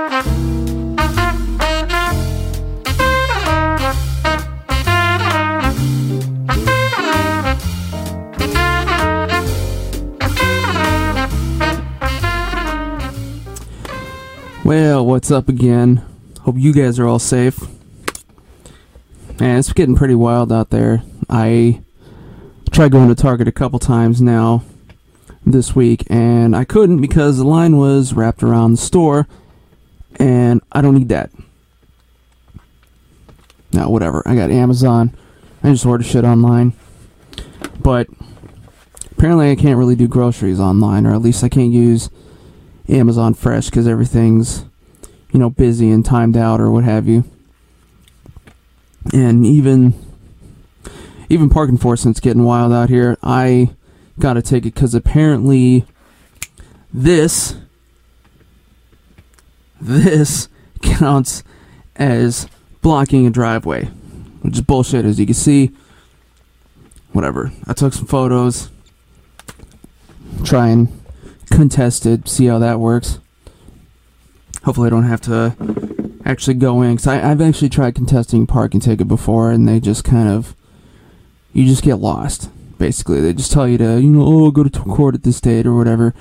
Well, what's up again? Hope you guys are all safe. Man, it's getting pretty wild out there. I tried going to Target a couple times now this week, and I couldn't because the line was wrapped around the store, and I don't need that. Now, whatever. I got Amazon. I just order shit online. But apparently, I can't really do groceries online, or at least I can't use Amazon Fresh because everything's, you know, busy and timed out or what have you. And even even park enforcement's getting wild out here. I gotta take it because apparently this this counts as blocking a driveway, which is bullshit, as you can see. Whatever. I took some photos. Try and contest it, see how that works. Hopefully, I don't have to actually go in because I've actually tried contesting parking ticket before, and they just kind of you just get lost. Basically, they just tell you to you know oh go to court at this date or whatever,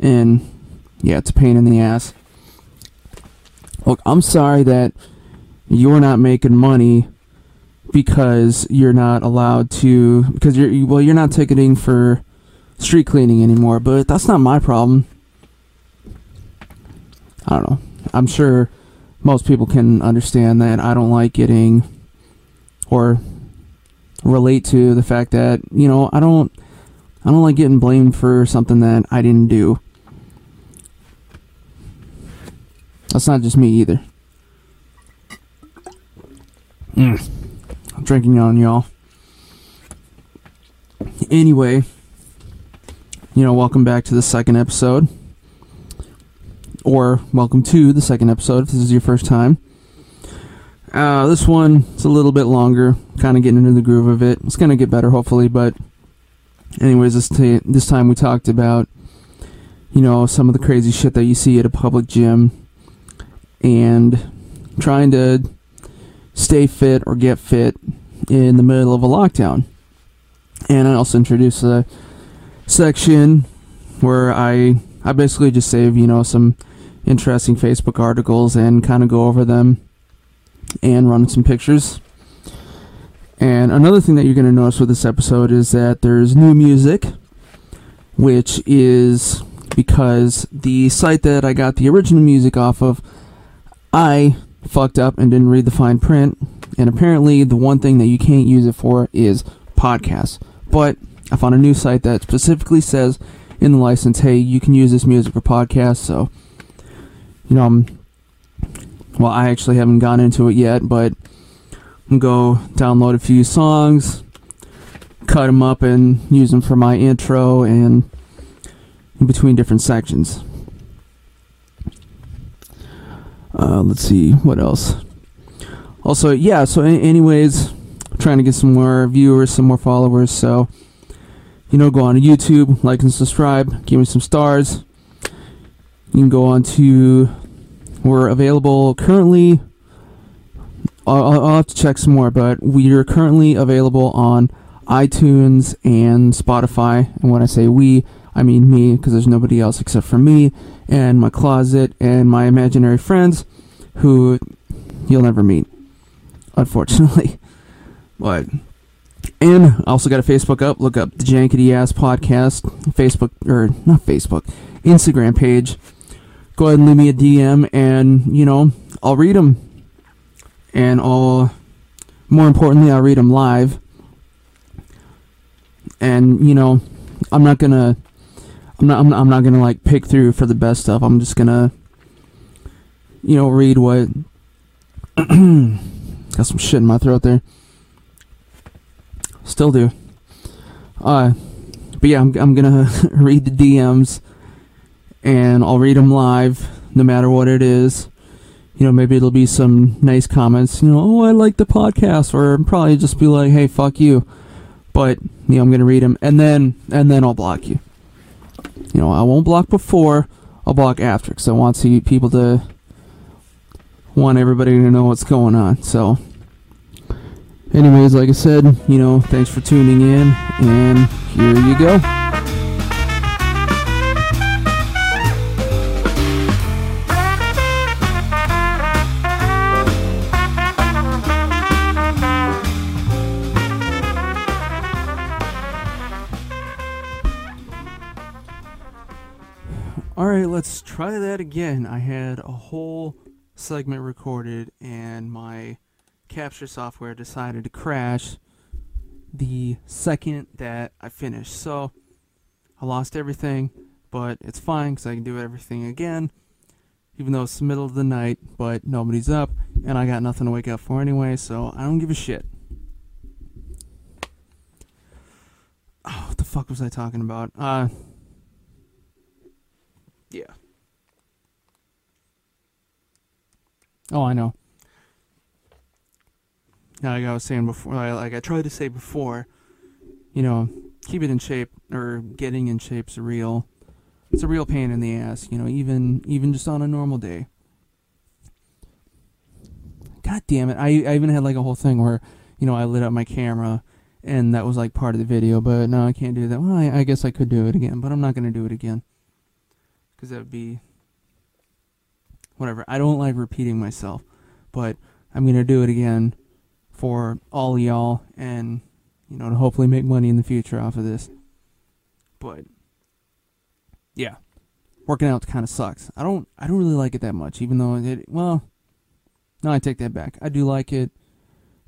and yeah, it's a pain in the ass. Look, I'm sorry that you're not making money because you're not allowed to because you're well you're not ticketing for street cleaning anymore, but that's not my problem. I don't know. I'm sure most people can understand that I don't like getting or relate to the fact that, you know, I don't I don't like getting blamed for something that I didn't do. That's not just me either. Mm. I'm drinking on y'all. Anyway, you know, welcome back to the second episode. Or welcome to the second episode if this is your first time. Uh, this one is a little bit longer, kind of getting into the groove of it. It's going to get better, hopefully, but anyways, this, t- this time we talked about, you know, some of the crazy shit that you see at a public gym and trying to stay fit or get fit in the middle of a lockdown. And I also introduced a section where I I basically just save, you know, some interesting Facebook articles and kind of go over them and run some pictures. And another thing that you're going to notice with this episode is that there's new music, which is because the site that I got the original music off of, I fucked up and didn't read the fine print. And apparently, the one thing that you can't use it for is podcasts. But I found a new site that specifically says in the license, hey, you can use this music for podcasts. So, you know, I'm, well, I actually haven't gone into it yet, but I'm go download a few songs, cut them up, and use them for my intro and in between different sections. Uh, let's see what else. Also, yeah. So, anyways, trying to get some more viewers, some more followers. So, you know, go on to YouTube, like and subscribe, give me some stars. You can go on to. We're available currently. I'll, I'll have to check some more, but we are currently available on iTunes and Spotify. And when I say we, I mean me, because there's nobody else except for me and my closet and my imaginary friends who you'll never meet, unfortunately. But and I also got a Facebook up. Look up the Jankity Ass Podcast Facebook or not Facebook, Instagram page. Go ahead and leave me a DM, and you know I'll read them, and I'll more importantly I'll read them live. And you know I'm not gonna I'm not I'm not, I'm not gonna like pick through for the best stuff. I'm just gonna you know read what got some shit in my throat there. Still do. Uh, but yeah, I'm, I'm gonna read the DMs and I'll read them live no matter what it is. You know, maybe it'll be some nice comments, you know, oh, I like the podcast, or probably just be like, hey, fuck you. But, you know, I'm gonna read them and then, and then I'll block you. You know, I won't block before, I'll block after, because I want to people to, want everybody to know what's going on. So, anyways, like I said, you know, thanks for tuning in, and here you go. Let's try that again. I had a whole segment recorded and my capture software decided to crash the second that I finished. So I lost everything, but it's fine because I can do everything again, even though it's the middle of the night, but nobody's up and I got nothing to wake up for anyway, so I don't give a shit. Oh, what the fuck was I talking about? Uh, yeah. Oh, I know. Now, Like I was saying before, like I tried to say before, you know, keep it in shape or getting in shape's real. It's a real pain in the ass, you know, even even just on a normal day. God damn it! I I even had like a whole thing where, you know, I lit up my camera, and that was like part of the video. But no, I can't do that. Well, I, I guess I could do it again, but I'm not gonna do it again, because that would be whatever. I don't like repeating myself, but I'm gonna do it again for all y'all, and you know to hopefully make money in the future off of this. But yeah, working out kind of sucks. I don't I don't really like it that much, even though it well, no, I take that back. I do like it,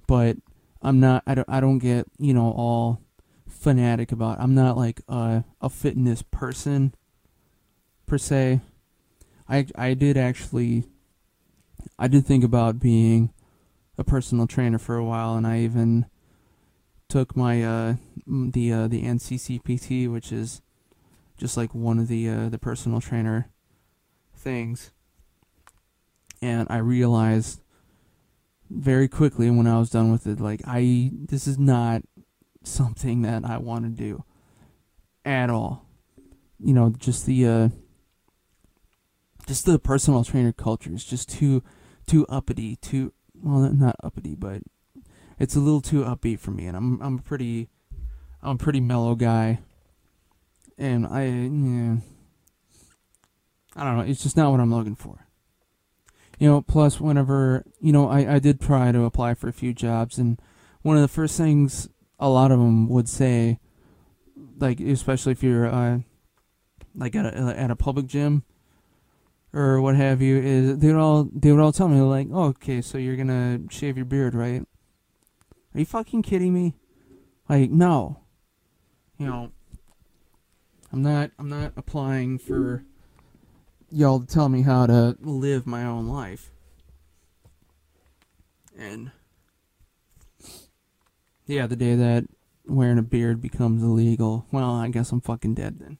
but I'm not. I don't. I don't get you know all fanatic about. It. I'm not like a a fitness person per se. I I did actually I did think about being a personal trainer for a while, and I even took my uh, the uh, the NCCPT, which is just like one of the uh, the personal trainer things, and I realized very quickly when I was done with it, like I this is not something that I want to do at all. You know, just the uh, just the personal trainer culture is just too too uppity, too well not uppity, but it's a little too upbeat for me and I'm I'm a pretty I'm a pretty mellow guy. And I yeah, I don't know, it's just not what I'm looking for. You know, plus whenever you know, I, I did try to apply for a few jobs and one of the first things a lot of them would say like especially if you're uh like at a at a public gym or what have you is they would all they would all tell me like, oh, okay, so you're gonna shave your beard, right? Are you fucking kidding me? Like, no. You know, I'm not I'm not applying for y'all to tell me how to live my own life. And yeah, the day that wearing a beard becomes illegal, well, I guess I'm fucking dead then.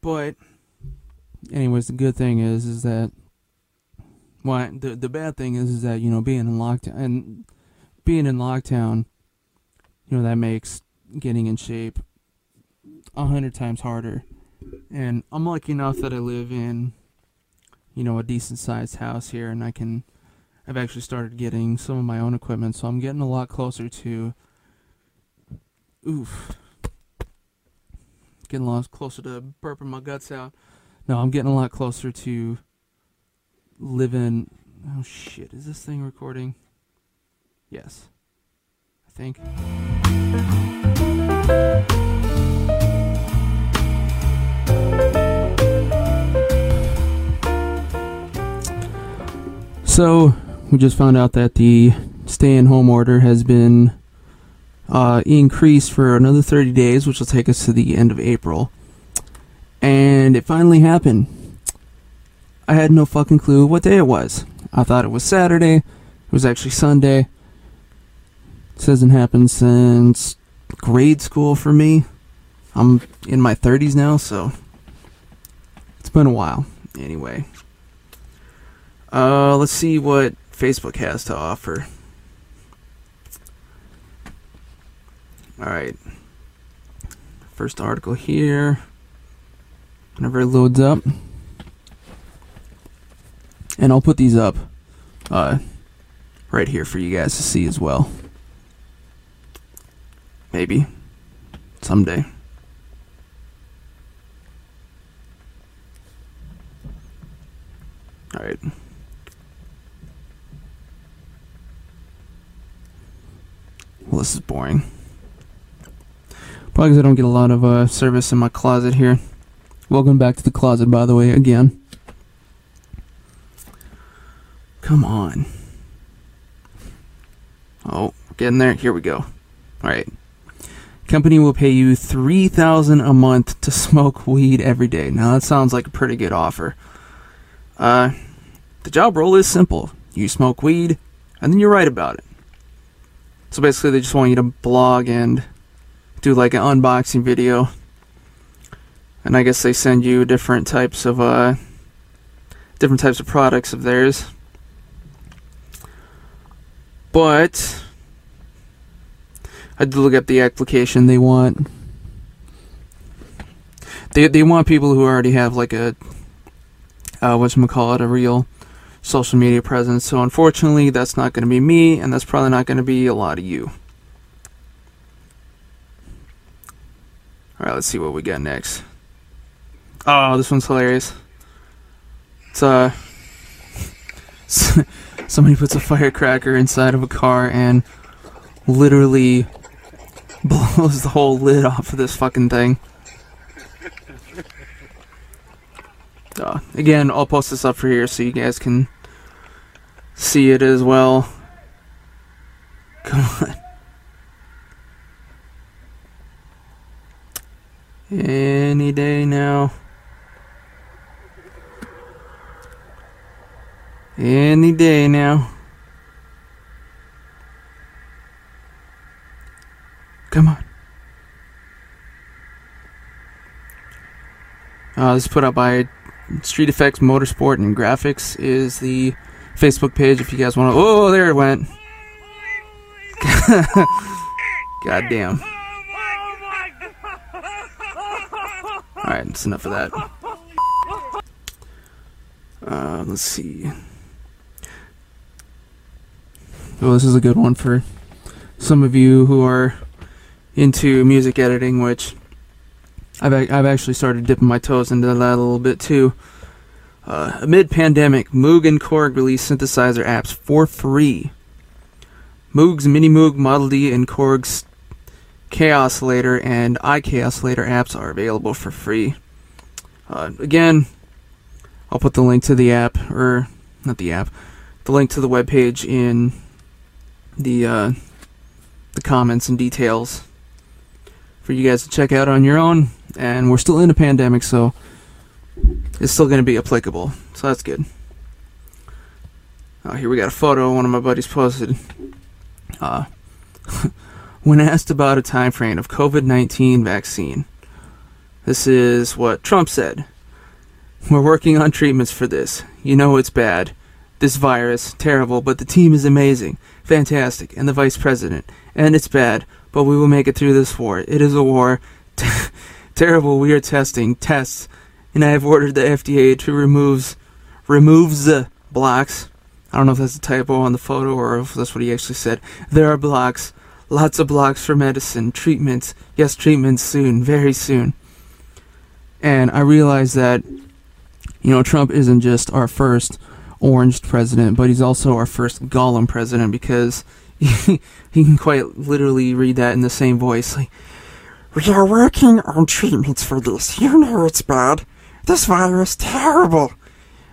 But anyways, the good thing is is that well, the the bad thing is is that you know being in lockdown and being in lockdown, you know that makes getting in shape a hundred times harder. And I'm lucky enough that I live in, you know, a decent sized house here, and I can. I've actually started getting some of my own equipment, so I'm getting a lot closer to. Oof. Getting a lot closer to burping my guts out. No, I'm getting a lot closer to living. Oh shit, is this thing recording? Yes. I think. So, we just found out that the stay in home order has been uh, increased for another 30 days, which will take us to the end of April. And it finally happened. I had no fucking clue what day it was. I thought it was Saturday. It was actually Sunday. This hasn't happened since grade school for me. I'm in my 30s now, so it's been a while. Anyway, uh, let's see what Facebook has to offer. All right, first article here whenever it loads up. And I'll put these up uh, right here for you guys to see as well. Maybe. Someday. Alright. Well, this is boring. Probably because I don't get a lot of uh, service in my closet here. Welcome back to the closet, by the way, again. Come on. Oh, getting there. Here we go. All right. Company will pay you three thousand a month to smoke weed every day. Now that sounds like a pretty good offer. Uh, the job role is simple. You smoke weed, and then you write about it. So basically, they just want you to blog and do like an unboxing video. And I guess they send you different types of uh, different types of products of theirs. But I did look up the application they want. They they want people who already have like a uh, what's call it a real social media presence. So unfortunately, that's not going to be me, and that's probably not going to be a lot of you. All right, let's see what we got next. Oh, this one's hilarious. It's uh, somebody puts a firecracker inside of a car and literally blows the whole lid off of this fucking thing. Uh, again, I'll post this up for here so you guys can see it as well. Come on. Any day now. Any day now. Come on. Uh, this is put up by Street Effects Motorsport and Graphics is the Facebook page if you guys want to. Oh, there it went. God damn. Alright, that's enough of that. Uh, let's see. Oh, this is a good one for some of you who are into music editing, which I've I've actually started dipping my toes into that a little bit too. Uh, amid pandemic, Moog and Korg release synthesizer apps for free. Moog's Minimoog Model D and Korg's Kaossilator and iKaossilator apps are available for free. Uh, again, I'll put the link to the app, or not the app, the link to the webpage in the uh, the comments and details for you guys to check out on your own. And we're still in a pandemic, so it's still going to be applicable. So that's good. Oh, here we got a photo one of my buddies posted. Uh, when asked about a time frame of COVID-19 vaccine, this is what Trump said. We're working on treatments for this. You know it's bad. This virus, terrible, but the team is amazing, fantastic, and the vice president. And it's bad, but we will make it through this war. It is a war. terrible, we are testing, tests, and I have ordered the FDA to remove removes the blocks. I don't know if that's a typo on the photo or if that's what he actually said. There are blocks, lots of blocks for medicine, treatments. Yes, treatments soon, very soon. And I realize that, you know, Trump isn't just our first orange president, but he's also our first Gollum president because he, he can quite literally read that in the same voice. Like, we are working on treatments for this. You know it's bad. This virus, terrible.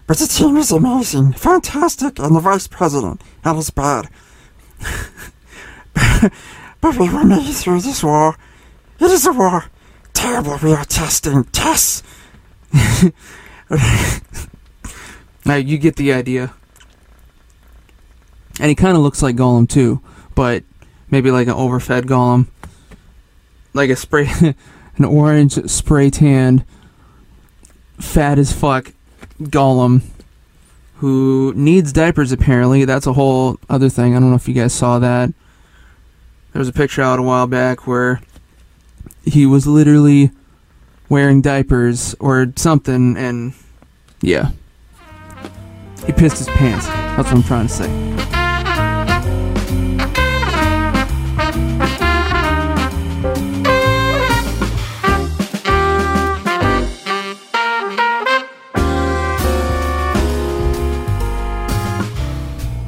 But the team is amazing, fantastic, and the vice president, that is bad. but we will make it through this war. It is a war. Terrible, we are testing. Tests! now, you get the idea. And he kind of looks like Gollum, too, but maybe like an overfed Gollum. Like a spray, an orange spray tanned fat as fuck Gollum who needs diapers apparently. That's a whole other thing. I don't know if you guys saw that. There was a picture out a while back where he was literally wearing diapers or something and yeah. He pissed his pants. That's what I'm trying to say.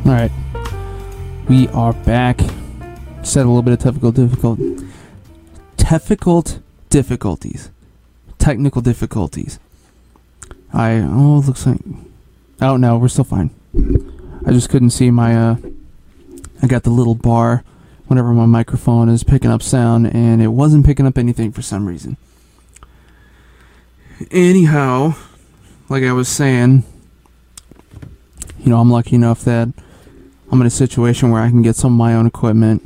Alright. We are back. Said a little bit of technical difficult difficult difficulties. Technical difficulties. I oh looks like Oh no, we're still fine. I just couldn't see my uh I got the little bar whenever my microphone is picking up sound and it wasn't picking up anything for some reason. Anyhow, like I was saying, you know, I'm lucky enough that I'm in a situation where I can get some of my own equipment.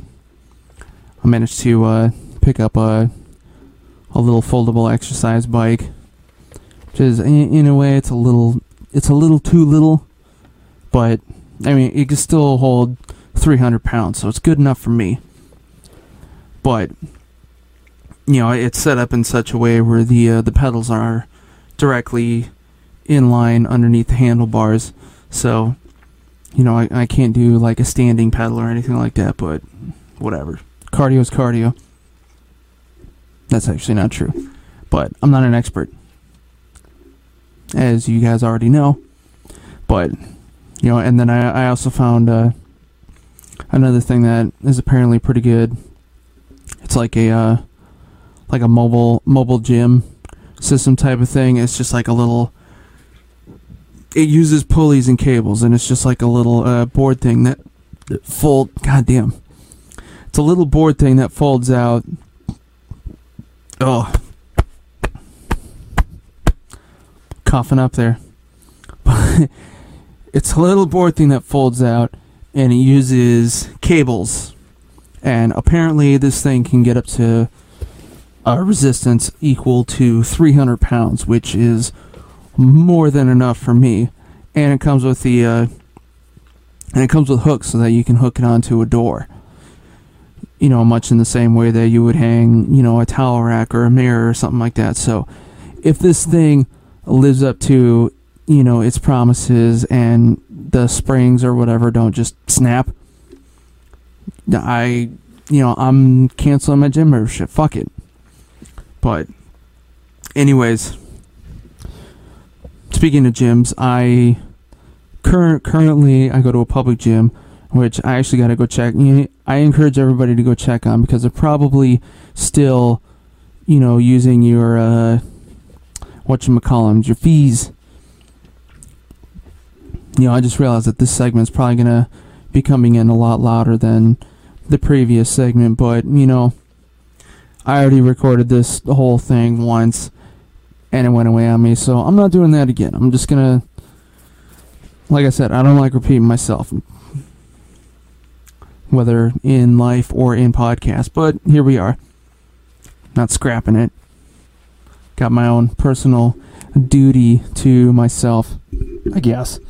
I managed to uh, pick up a a little foldable exercise bike, which is in, in, a way it's a little it's a little too little, but I mean it can still hold 300 pounds, so it's good enough for me. But you know it's set up in such a way where the uh, the pedals are directly in line underneath the handlebars, so you know, I, I can't do like a standing pedal or anything like that, but whatever. Cardio is cardio. That's actually not true. But I'm not an expert. As you guys already know. But, you know, and then I, I also found uh, another thing that is apparently pretty good. It's like a uh, like a mobile mobile gym system type of thing. It's just like a little it uses pulleys and cables, and it's just like a little uh, board thing that, fold. Goddamn, it's a little board thing that folds out. Oh, coughing up there. But it's a little board thing that folds out, and it uses cables. And apparently, this thing can get up to a resistance equal to 300 pounds, which is more than enough for me. And it comes with the uh, and it comes with hooks so that you can hook it onto a door. You know, much in the same way that you would hang, you know, a towel rack or a mirror or something like that. So, if this thing lives up to, you know, its promises and the springs or whatever don't just snap, I, you know, I'm canceling my gym membership. Fuck it. But, anyways, speaking of gyms, I current currently I go to a public gym, which I actually got to go check. I encourage everybody to go check on because they're probably still, you know, using your uh, what you call your fees. You know, I just realized that this segment is probably gonna be coming in a lot louder than the previous segment, but you know, I already recorded this whole thing once and it went away on me. So I'm not doing that again. I'm just gonna, like I said, I don't like repeating myself, whether in life or in podcast. But here we are, not scrapping it. Got my own personal duty to myself, I guess.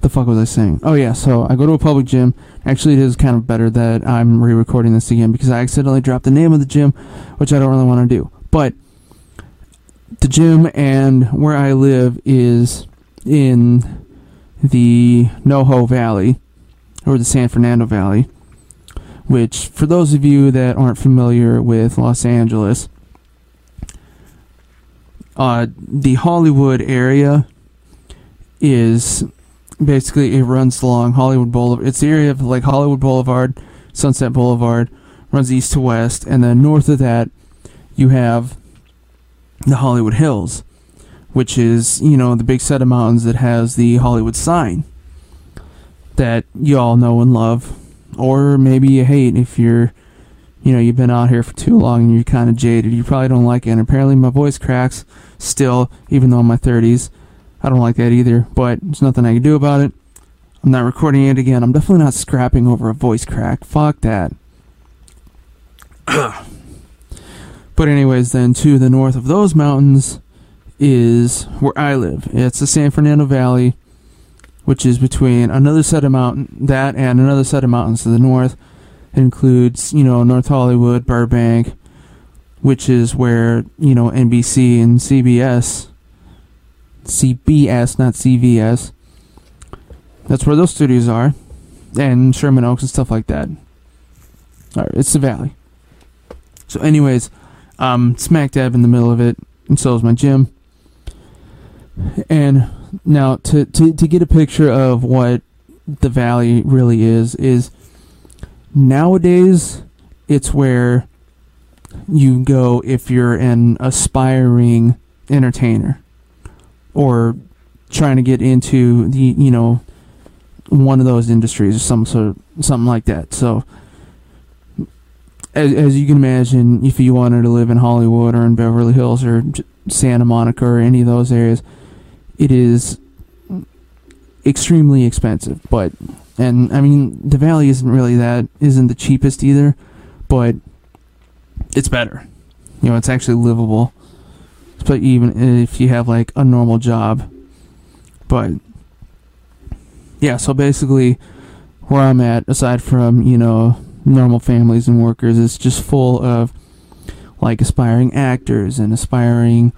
The fuck was I saying? Oh yeah, so I go to a public gym. Actually, it is kind of better that I'm re-recording this again because I accidentally dropped the name of the gym, which I don't really want to do. But the gym and where I live is in the Noho Valley or the San Fernando Valley, which, for those of you that aren't familiar with Los Angeles, uh, the Hollywood area is basically it runs along Hollywood Boulevard. It's the area of like Hollywood Boulevard, Sunset Boulevard, runs east to west, and then north of that you have the Hollywood Hills, which is, you know, the big set of mountains that has the Hollywood sign that you all know and love. Or maybe you hate if you're, you know, you've been out here for too long and you're kind of jaded. You probably don't like it. And apparently my voice cracks still, even though I'm in my 30s. I don't like that either, but there's nothing I can do about it. I'm not recording it again. I'm definitely not scrapping over a voice crack. Fuck that. But anyways, then to the north of those mountains is where I live. It's the San Fernando Valley, which is between another set of mountain that and another set of mountains to the north. Includes, you know, North Hollywood, Burbank, which is where, you know, NBC and CBS CBS, not CVS. That's where those studios are, and Sherman Oaks and stuff like that. All right, it's the Valley. So, anyways, um, smack dab in the middle of it, and so is my gym. And now, to to to get a picture of what the Valley really is, is nowadays it's where you go if you're an aspiring entertainer or trying to get into the you know one of those industries or some sort of something like that. So as, as you can imagine, if you wanted to live in Hollywood or in Beverly Hills or Santa Monica or any of those areas, it is extremely expensive. But and I mean the Valley isn't really that isn't the cheapest either, but it's better. You know, it's actually livable. But even if you have like a normal job, but yeah, so basically where I'm at, aside from you know normal families and workers, is just full of like aspiring actors and aspiring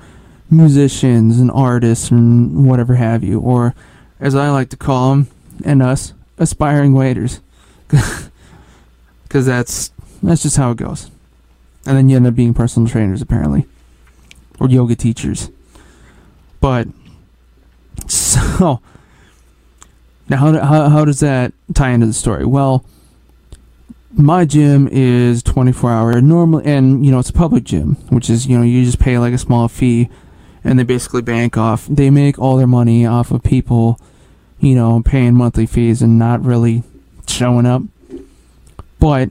musicians and artists and whatever have you, or as I like to call them, and us, aspiring waiters, because that's that's just how it goes. And then you end up being personal trainers, apparently, or yoga teachers. But so now, how, how how does that tie into the story? Well, my gym is 24 hour normally, and you know it's a public gym, which is you know you just pay like a small fee, and they basically bank off. They make all their money off of people, you know, paying monthly fees and not really showing up. But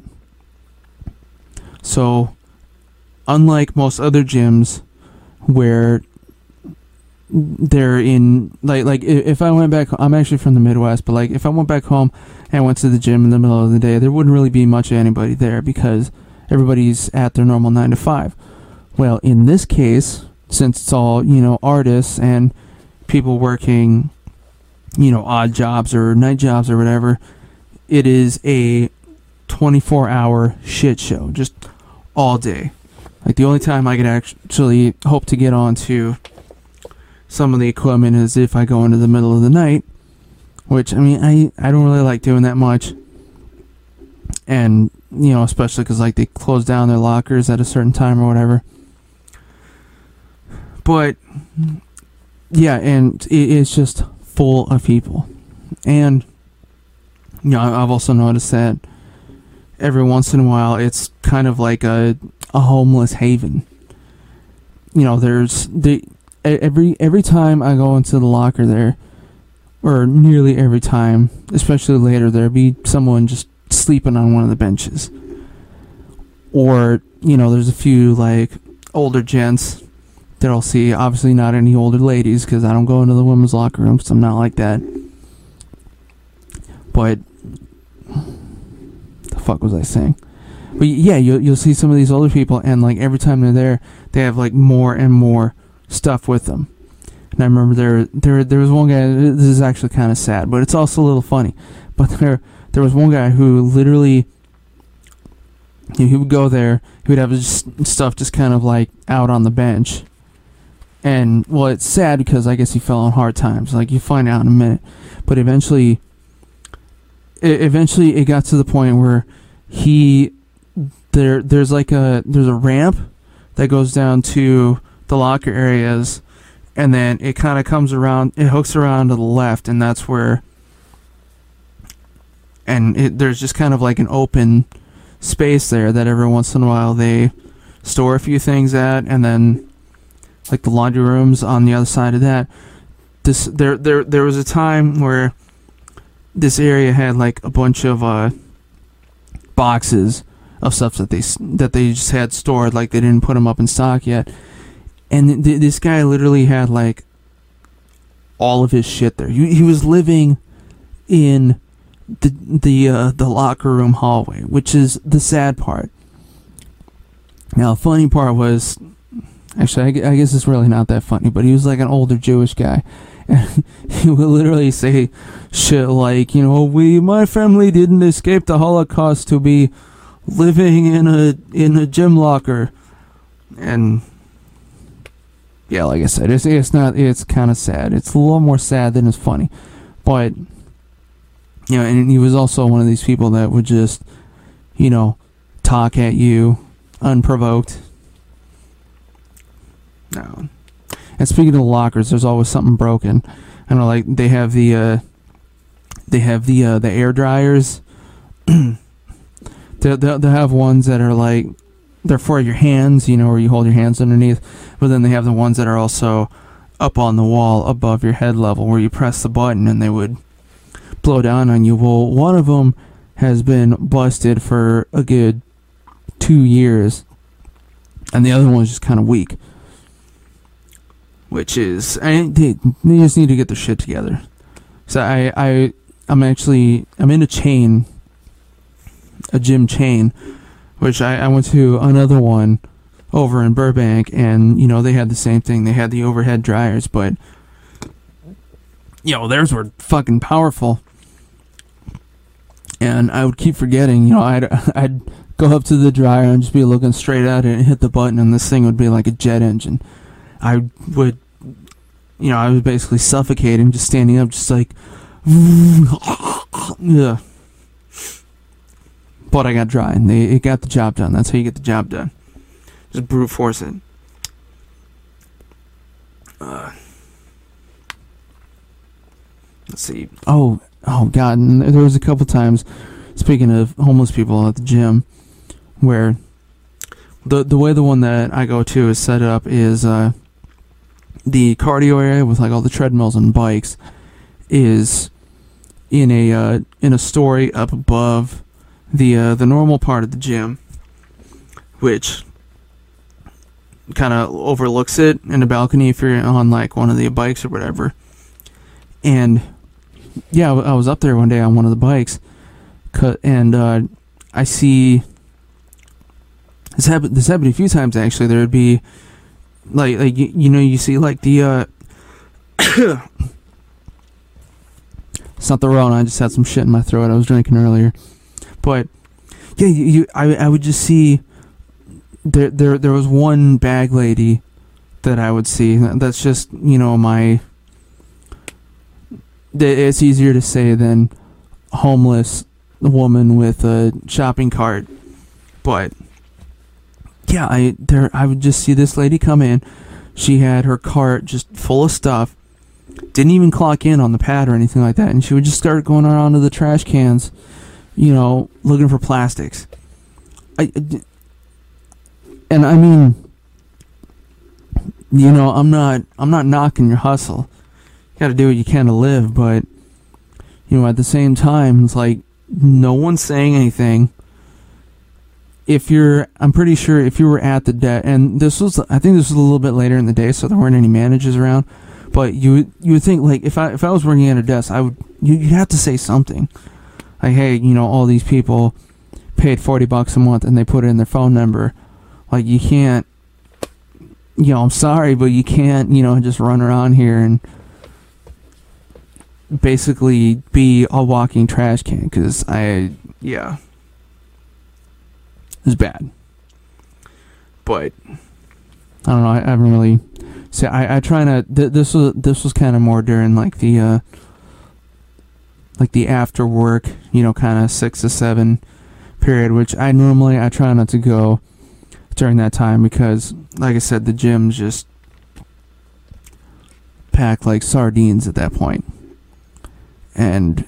so unlike most other gyms where they're in like like if I went back I'm actually from the Midwest but like if I went back home and went to the gym in the middle of the day there wouldn't really be much of anybody there because everybody's at their normal 9 to 5 well in this case since it's all you know artists and people working you know odd jobs or night jobs or whatever it is a 24 hour shit show just all day like the only time I could actually hope to get onto some of the equipment is if I go into the middle of the night, which I mean I I don't really like doing that much. And you know, especially because like they close down their lockers at a certain time or whatever. But yeah, and it is just full of people, and you know I've also noticed that every once in a while it's kind of like a a homeless haven. You know, there's the every every time I go into the locker there, or nearly every time, especially later, there'll be someone just sleeping on one of the benches. Or you know, there's a few like older gents that I'll see. Obviously, not any older ladies because I don't go into the women's locker room I'm not like that. But the fuck was I saying? But yeah, you'll you'll see some of these older people, and like every time they're there, they have like more and more stuff with them. And I remember there there there was one guy. This is actually kind of sad, but it's also a little funny. But there there was one guy who literally he would go there. He would have his stuff just kind of like out on the bench. And well, it's sad because I guess he fell on hard times. Like you find out in a minute, but eventually, it, eventually it got to the point where he there there's like a there's a ramp that goes down to the locker areas. And then it kind of comes around it hooks around to the left and that's where and it, there's just kind of like an open space there that every once in a while they store a few things at. And then like the laundry rooms on the other side of that this there there there was a time where this area had like a bunch of uh boxes of stuff that they that they just had stored, like they didn't put them up in stock yet. And th- this guy literally had like all of his shit there. He, he was living in the the uh, the locker room hallway, which is the sad part. Now, the funny part was, actually, I, guess it's really not that funny, but he was like an older Jewish guy. And he would literally say shit like, you know, we, my family didn't escape the Holocaust to be living in a in a gym locker, and yeah, like I said, it's it's not it's kind of sad. It's a little more sad than it's funny, but you know, and he was also one of these people that would just, you know, talk at you unprovoked. No. And speaking of the lockers, there's always something broken. I know, like they have the uh, they have the uh, the air dryers. they they they have ones that are like they're for your hands, you know, where you hold your hands underneath. But then they have the ones that are also up on the wall above your head level, where you press the button and they would blow down on you. Well, one of them has been busted for a good two years, and the other one's just kind of weak. Which is, I they, they just need to get their shit together. So I I I'm actually I'm in a chain, a gym chain, which I I went to another one over in Burbank, and you know they had the same thing. They had the overhead dryers, but you know theirs were fucking powerful and I would keep forgetting. You know, I'd I'd go up to the dryer and just be looking straight at it and hit the button, and this thing would be like a jet engine. I would, you know, I was basically suffocating, just standing up, just like, yeah. But I got dry, and they, it got the job done. That's how you get the job done. Just brute force it. Uh, let's see. Oh, oh god, and there was a couple times. Speaking of homeless people at the gym, where the the way the one that I go to is set up is uh, the cardio area with like all the treadmills and bikes is in a uh, in a story up above the uh, the normal part of the gym, which kind of overlooks it in a balcony if you're on like one of the bikes or whatever. And yeah, I was up there one day on one of the bikes, and uh, I see this happened. This happened a few times actually. There would be like like you, you know you see like the uh, it's not the Rona. I just had some shit in my throat. I was drinking earlier, but yeah, you, you I I would just see there there there was one bag lady that I would see. That's just you know my it's easier to say than homeless woman with a shopping cart. But yeah, I there I would just see this lady come in. She had her cart just full of stuff. Didn't even clock in on the pad or anything like that, and she would just start going around to the trash cans, you know, looking for plastics. I and I mean, you know, I'm not I'm not knocking your hustle You got to do what you can to live, but you know, at the same time, it's like no one's saying anything. If you're, I'm pretty sure if you were at the debt, and this was, I think this was a little bit later in the day, so there weren't any managers around. But you, you would think like if I, if I was working at a desk, I would, you, you'd have to say something, like, hey, you know, all these people paid forty bucks a month and they put in their phone number. Like you can't, you know, I'm sorry, but you can't, you know, just run around here and basically be a walking trash can because I, yeah, it's bad. But I don't know. I, I haven't really. See, I I try to. Th- this was this was kind of more during like the uh, like the after work, you know, kind of six to seven period, which I normally I try not to go during that time because, like I said, the gym's just packed like sardines at that point and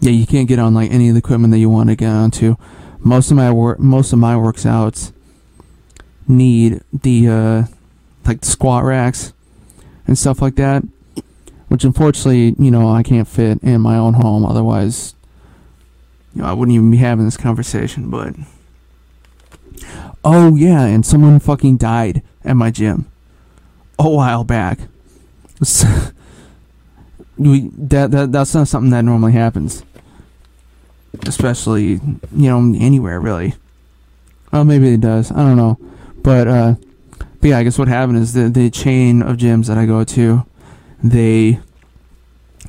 yeah, you can't get on like any of the equipment that you want to get onto. Most of my work, most of my works outs need the uh, like squat racks and stuff like that, which unfortunately, you know, I can't fit in my own home. Otherwise, you know, I wouldn't even be having this conversation. But oh yeah, and someone fucking died at my gym a while back. we that, that that's not something that normally happens, especially you know anywhere really. Well, maybe it does. I don't know, but uh, but yeah, I guess what happened is the the chain of gyms that I go to, they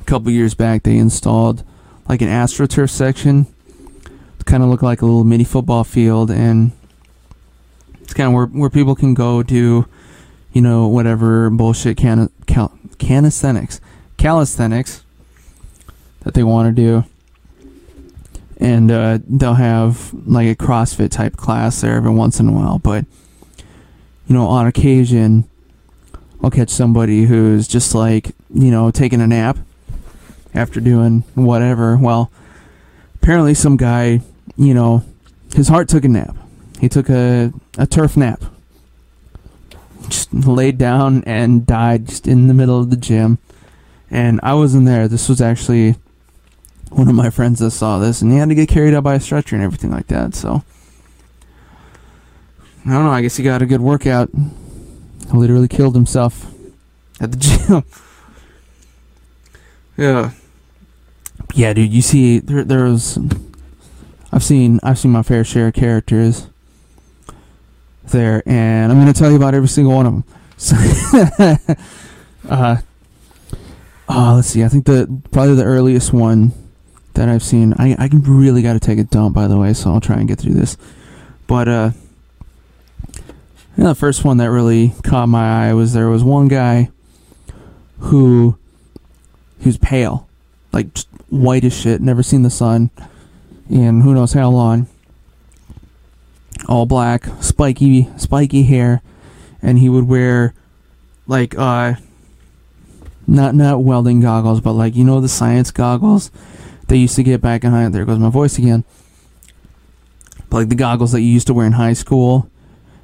a couple years back they installed like an astroturf section, kind of look like a little mini football field, and it's kind of where where people can go do, you know, whatever bullshit can, cal, calisthenics, calisthenics that they want to do. And uh, they'll have like a CrossFit type class there every once in a while. But, you know, on occasion, I'll catch somebody who's just like, you know, taking a nap after doing whatever. Well, apparently some guy, you know, his heart took a nap. He took a, a turf nap. Just laid down and died just in the middle of the gym. And I wasn't there. This was actually one of my friends that saw this, and he had to get carried out by a stretcher and everything like that. So, I don't know. I guess he got a good workout. He Literally killed himself at the gym. yeah. Yeah, dude. You see, there, there's. I've seen, I've seen my fair share of characters there, and I'm to tell you about every single one of them. So, uh, uh, let's see. I think the probably the earliest one that I've seen. I I really got to take a dump, by the way, so I'll try and get through this. But uh, the first one that really caught my eye was there was one guy who he was pale, like white as shit, never seen the sun in who knows how long. All black, spiky, spiky hair, and he would wear like uh, not not welding goggles, but like you know the science goggles they used to get back in high. There goes my voice again. But like the goggles that you used to wear in high school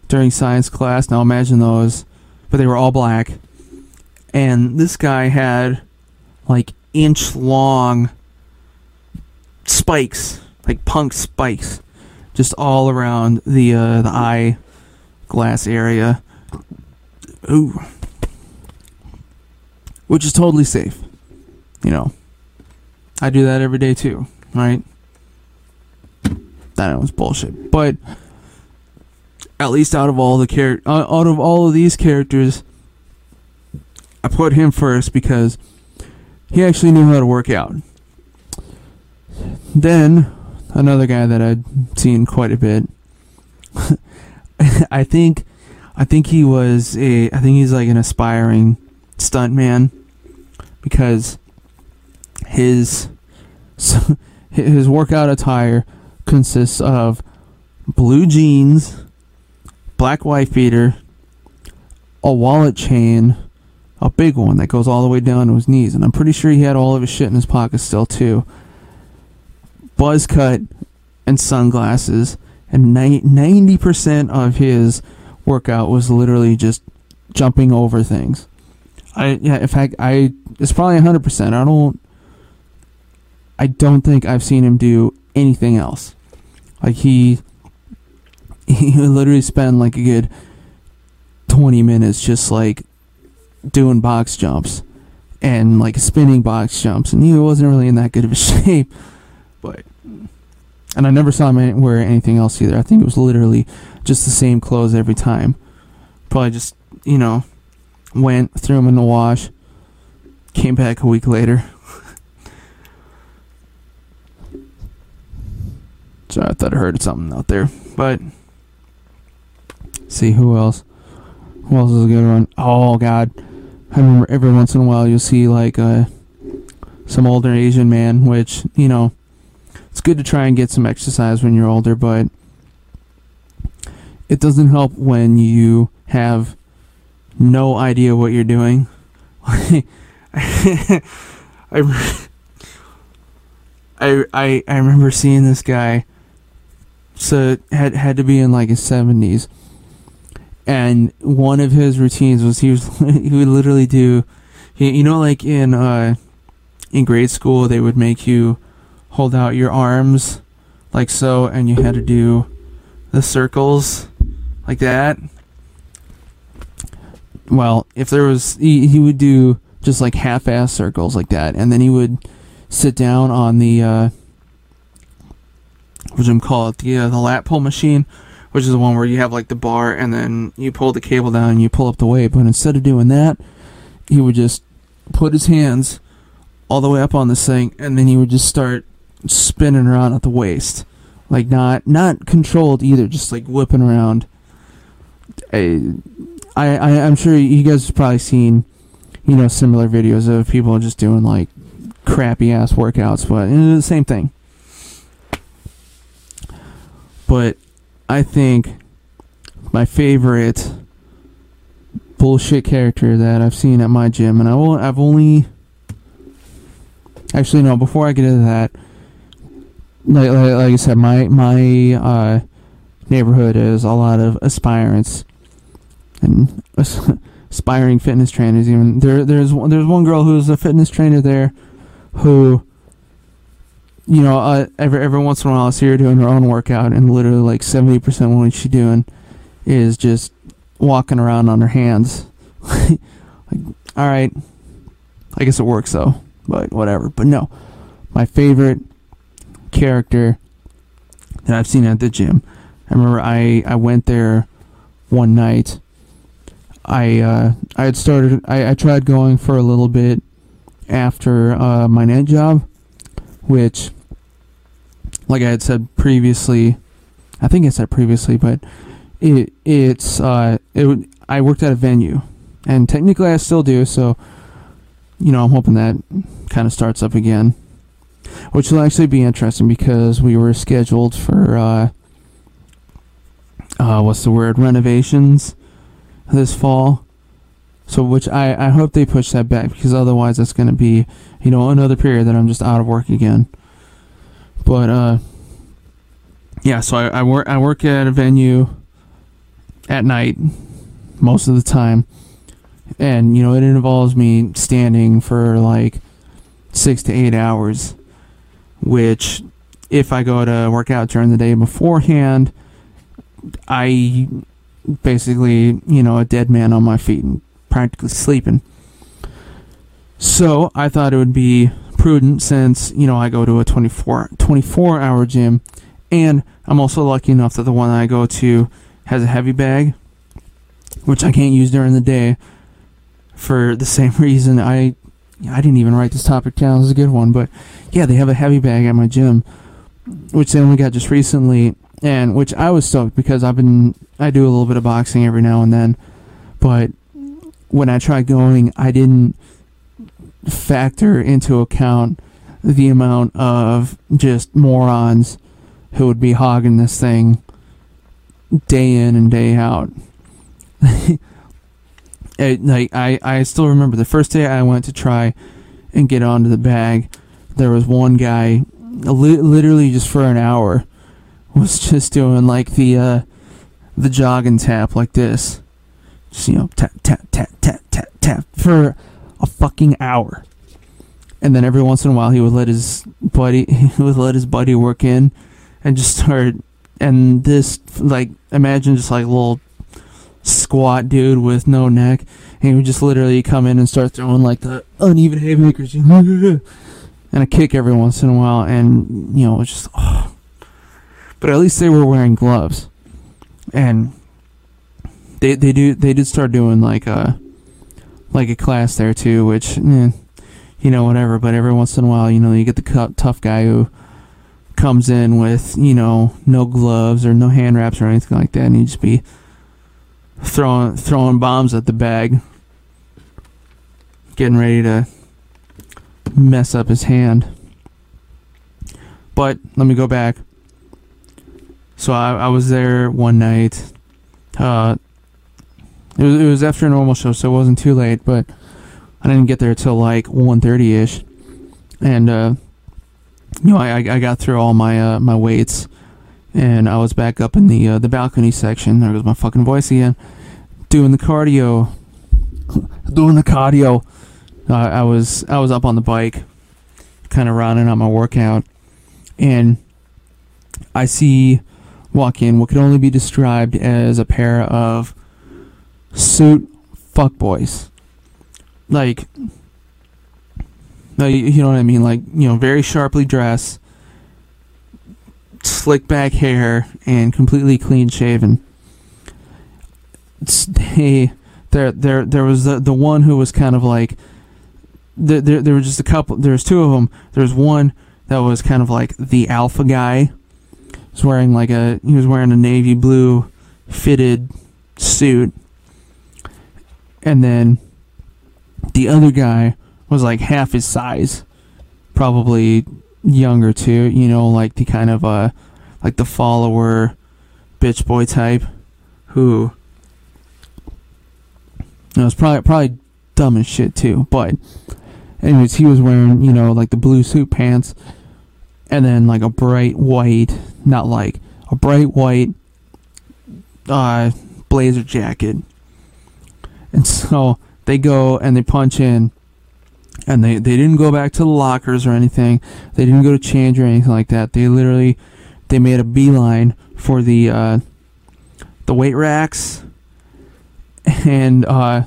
during science class. Now imagine those, but they were all black. And this guy had like inch long spikes, like punk spikes, just all around the uh, the eye glass area. Ooh, which is totally safe, you know. I do that every day too, right? That was bullshit, but at least out of all the char- uh, out of all of these characters, I put him first because he actually knew how to work out. Then another guy that I'd seen quite a bit. I think I think he was a I think he's like an aspiring stuntman because his his workout attire consists of blue jeans, black wife beater, a wallet chain, a big one that goes all the way down to his knees, and I'm pretty sure he had all of his shit in his pockets still too. Buzz cut and sunglasses, and ninety percent of his workout was literally just jumping over things. I yeah, in fact, I it's probably hundred percent. I don't I don't think I've seen him do anything else. Like he he would literally spend like a good 20 minutes just like doing box jumps and like spinning box jumps and he wasn't really in that good of a shape but and I never saw him wear anything else either. I think it was literally just the same clothes every time. Probably just, you know, went, threw them in the wash, came back a week later. So I thought I heard something out there. But see who else? Who else is a good one? Oh God, I remember every once in a while you'll see like uh, some older Asian man, which you know it's good to try and get some exercise when you're older, but it doesn't help when you have no idea what you're doing. I, I, I, I remember seeing this guy so had had to be in like his seventies. And one of his routines was he was he would literally do, he, you know, like in uh, in grade school they would make you hold out your arms like so, and you had to do the circles like that. Well, if there was, he, he would do just like half-ass circles like that, and then he would sit down on the uh, which I'm call it the uh, the lat pull machine, which is the one where you have like the bar and then you pull the cable down and you pull up the weight. But instead of doing that, he would just put his hands all the way up on this thing and then he would just start spinning around at the waist, like not not controlled either, just like whipping around. I I, I I'm sure you guys have probably seen, you know, similar videos of people just doing like crappy ass workouts, but the same thing. But I think my favorite bullshit character that I've seen at my gym, and I will, I've only actually no. Before I get into that, like like, like I said, my my uh, neighborhood is a lot of aspirants and aspiring fitness trainers. Even there, there's there's one girl who's a fitness trainer there, who, you know, uh, every every once in a while I see her doing her own workout, and literally like seventy percent of what she's doing is just walking around on her hands. like, all right, I guess it works though, but whatever. But no, my favorite character that I've seen at the gym. I remember I I went there one night I uh, I had started. I, I tried going for a little bit after uh, my net job, which, like I had said previously, I think I said previously, but it it's uh, it I worked at a venue, and technically I still do. So, you know, I'm hoping that kind of starts up again, which will actually be interesting because we were scheduled for uh, uh, what's the word renovations this fall. So, which I, I hope they push that back because otherwise that's going to be, you know, another period that I'm just out of work again. But, uh, yeah, so I, I work I work at a venue at night most of the time, and you know it involves me standing for like six to eight hours, which if I go to work out during the day beforehand, I basically, you know, a dead man on my feet and practically sleeping. So I thought it would be prudent since, you know, I go to a 24, 24 hour gym and I'm also lucky enough that the one I go to has a heavy bag, which I can't use during the day for the same reason I I didn't even write this topic down. This is a good one, but yeah, they have a heavy bag at my gym, which they only got just recently, and which I was stoked because I've been I do a little bit of boxing every now and then, but when I tried going, I didn't factor into account the amount of just morons who would be hogging this thing day in and day out. it, like I, I still remember the first day I went to try and get onto the bag, there was one guy li- literally just for an hour was just doing like the uh, the jog and tap like this. Just, you know, tap, tap, tap, tap, tap, tap for a fucking hour. And then every once in a while he would let his buddy he would let his buddy work in and just start and this like imagine just like a little squat dude with no neck and he would just literally come in and start throwing like the uneven haymakers and a kick every once in a while and you know it's just oh. but at least they were wearing gloves and they they do they did start doing like a like a class there too, which eh, you know whatever. But every once in a while, you know, you get the tough guy who comes in with you know no gloves or no hand wraps or anything like that, and you just be throwing throwing bombs at the bag, getting ready to mess up his hand. But let me go back. So I, I was there one night. Uh, it was, it was after a normal show, so it wasn't too late, but I didn't get there till like 1.30 ish, and uh, you know I, I got through all my uh, my weights, and I was back up in the uh, the balcony section. There goes my fucking voice again, doing the cardio, doing the cardio. I was I was up on the bike, kind of rounding out my workout, and I see walk in what could only be described as a pair of suit fuckboys. Like, you know what I mean? Like, you know, very sharply dressed, slick back hair, and completely clean shaven. They, there, there, there was the the one who was kind of like, there, there, there were just a couple. There was two of them. There was one that was kind of like the alpha guy was wearing like a he was wearing a navy blue fitted suit, and then the other guy was like half his size, probably younger too. You know, like the kind of uh, like the follower, bitch boy type, who. You know, it's probably probably dumb as shit too, but anyways, he was wearing you know like the blue suit pants, and then like a bright white, not like a bright white, uh, blazer jacket, and so they go and they punch in and they, they didn't go back to the lockers or anything. They didn't go to change or anything like that. They literally they made a beeline for the uh, the weight racks and uh,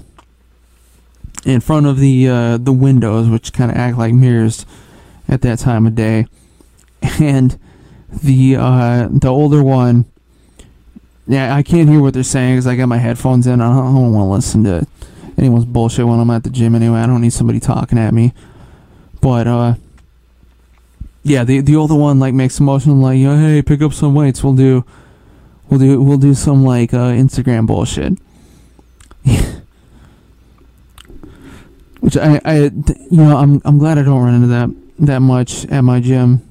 in front of the uh, the windows, which kind of act like mirrors at that time of day. And the uh, the older one, yeah, I can't hear what they're saying because I got my headphones in. I don't, don't want to listen to anyone's bullshit when I'm at the gym anyway. I don't need somebody talking at me. But uh yeah, the the older one like makes a motion like, hey, pick up some weights. We'll do we'll do we'll do some like uh Instagram bullshit. Which I I you know, I'm I'm glad I don't run into that that much at my gym.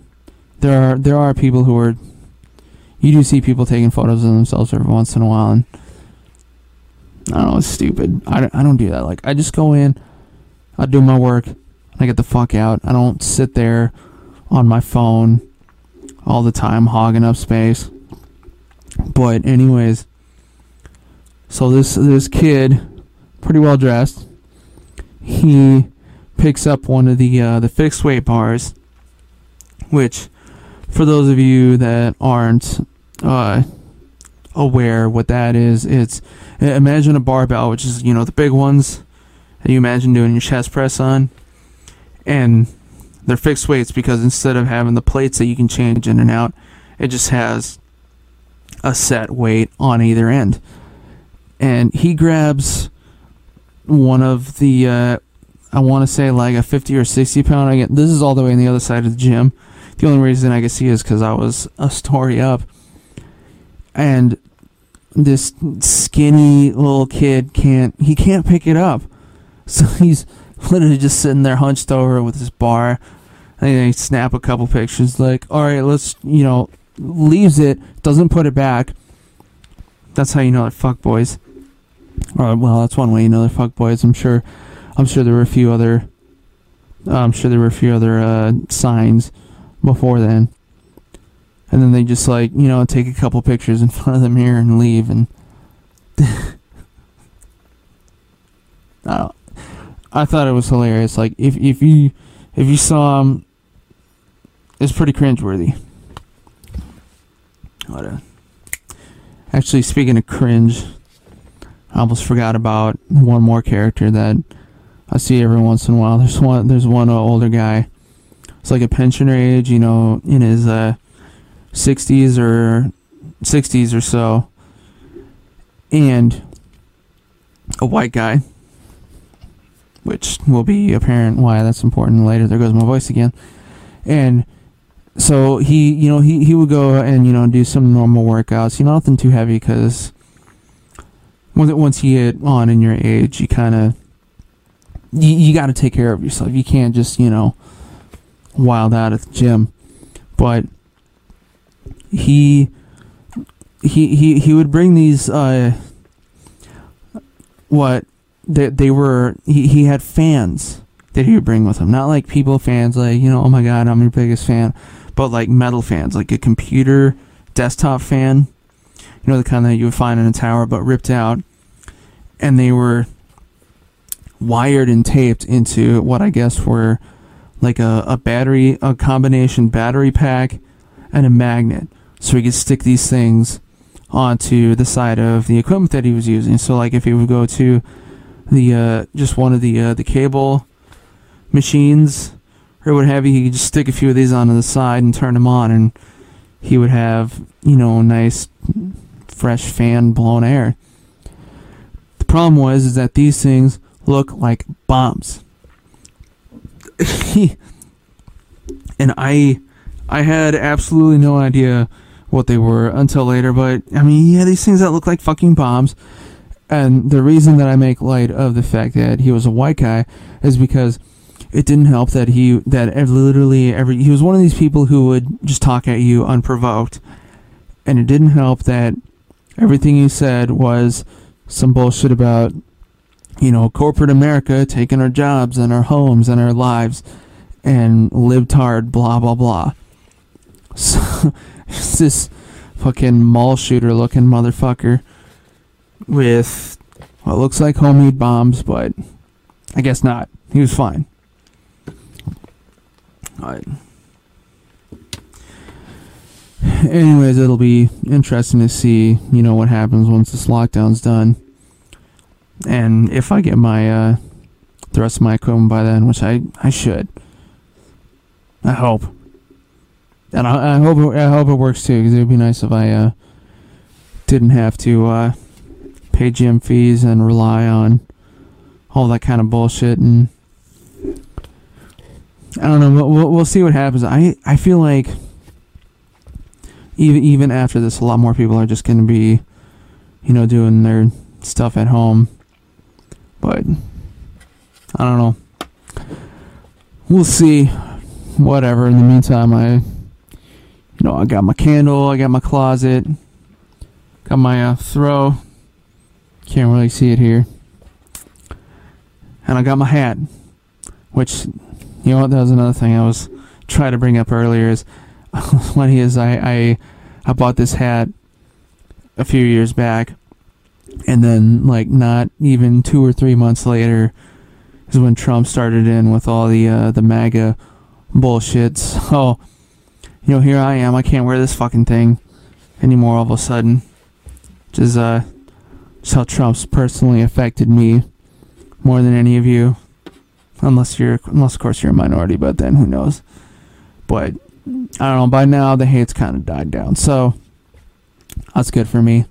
There are there are people who are you do see people taking photos of themselves every once in a while and I don't know, it's stupid. I don't, I don't do that. Like, I just go in, I do my work, I get the fuck out. I don't sit there on my phone all the time, hogging up space. But, anyways, so this this kid, pretty well dressed, he picks up one of the uh, the fixed weight bars, which, for those of you that aren't uh, aware what that is, it's imagine a barbell, which is you know the big ones that you imagine doing your chest press on, and they're fixed weights because instead of having the plates that you can change in and out, it just has a set weight on either end. And he grabs one of the, uh, I want to say like a 50 or 60 pound. I get, this is all the way on the other side of the gym. The only reason I could see is because I was a story up. And this skinny little kid can't he can't pick it up. So he's literally just sitting there hunched over with his bar. And they snap a couple pictures like, all right, let's you know, leaves it, doesn't put it back. That's how you know they're fuck boys. Well, that's one way you know they're fuck boys. I'm sure I'm sure there were a few other I'm sure there were a few other uh, signs before then and then they just like you know take a couple pictures in front of the mirror and leave and I, I thought it was hilarious. Like if if you if you saw him it's pretty cringeworthy. What a, actually speaking of cringe I almost forgot about one more character that I see every once in a while. There's one there's one older guy. It's like a pensioner age you know in his uh 60s or 60s or so, and a white guy, which will be apparent why that's important later. There goes my voice again. And so he, you know, he, he would go and, you know, do some normal workouts, you know, nothing too heavy because once once you get on in your age, you kind of, you, you got to take care of yourself. You can't just, you know, wild out at the gym. But he he he he would bring these uh what they they were he he had fans that he would bring with him. Not like people fans like you know oh my god I'm your biggest fan but like metal fans like a computer desktop fan you know the kind that you would find in a tower but ripped out. And they were wired and taped into what I guess were like a, a battery a combination battery pack and a magnet so he could stick these things onto the side of the equipment that he was using. So like if he would go to the uh, just one of the uh, the cable machines or what have you, he could just stick a few of these onto the side and turn them on, and he would have you know nice fresh fan blown air. The problem was is that these things look like bombs. and I I had absolutely no idea what they were until later. But I mean, yeah, these things that look like fucking bombs, And the reason that I make light of the fact that he was a white guy is because it didn't help that he that literally every he was one of these people who would just talk at you unprovoked, and it didn't help that everything he said was some bullshit about you know corporate America taking our jobs and our homes and our lives and lived hard blah blah blah. So it's this fucking mall shooter looking motherfucker with what looks like homemade bombs, but I guess not. He was fine. Alright. Anyways, it'll be interesting to see, you know, what happens once this lockdown's done. And if I get my, uh, the rest of my equipment by then, which I, I should. I hope. And I, I hope it, I hope it works too, because it would be nice if I, uh, didn't have to, uh, pay gym fees and rely on all that kind of bullshit and I don't know. We'll, we'll see what happens. I, I feel like even even after this, a lot more people are just going to be, you know, doing their stuff at home. But I don't know. We'll see. Whatever. In the meantime, I, you know, I got my candle. I got my closet. Got my uh, throw. Can't really see it here. And I got my hat, which you know what? That was another thing I was trying to bring up earlier. Is when he is I, I I bought this hat a few years back, and then like not even two or three months later is when Trump started in with all the uh, the MAGA bullshit. So you know, here I am. I can't wear this fucking thing anymore. All of a sudden, which is uh, just how Trump's personally affected me more than any of you. Unless you're unless of course you're a minority but then who knows? But i don't know. By now the hate's kind of died down. So that's good for me.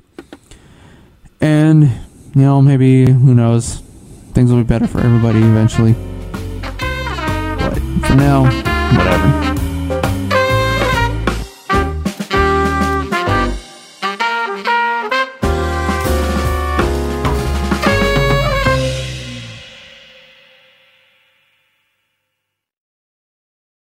And you know maybe who knows? Things will be better for everybody eventually. But for now whatever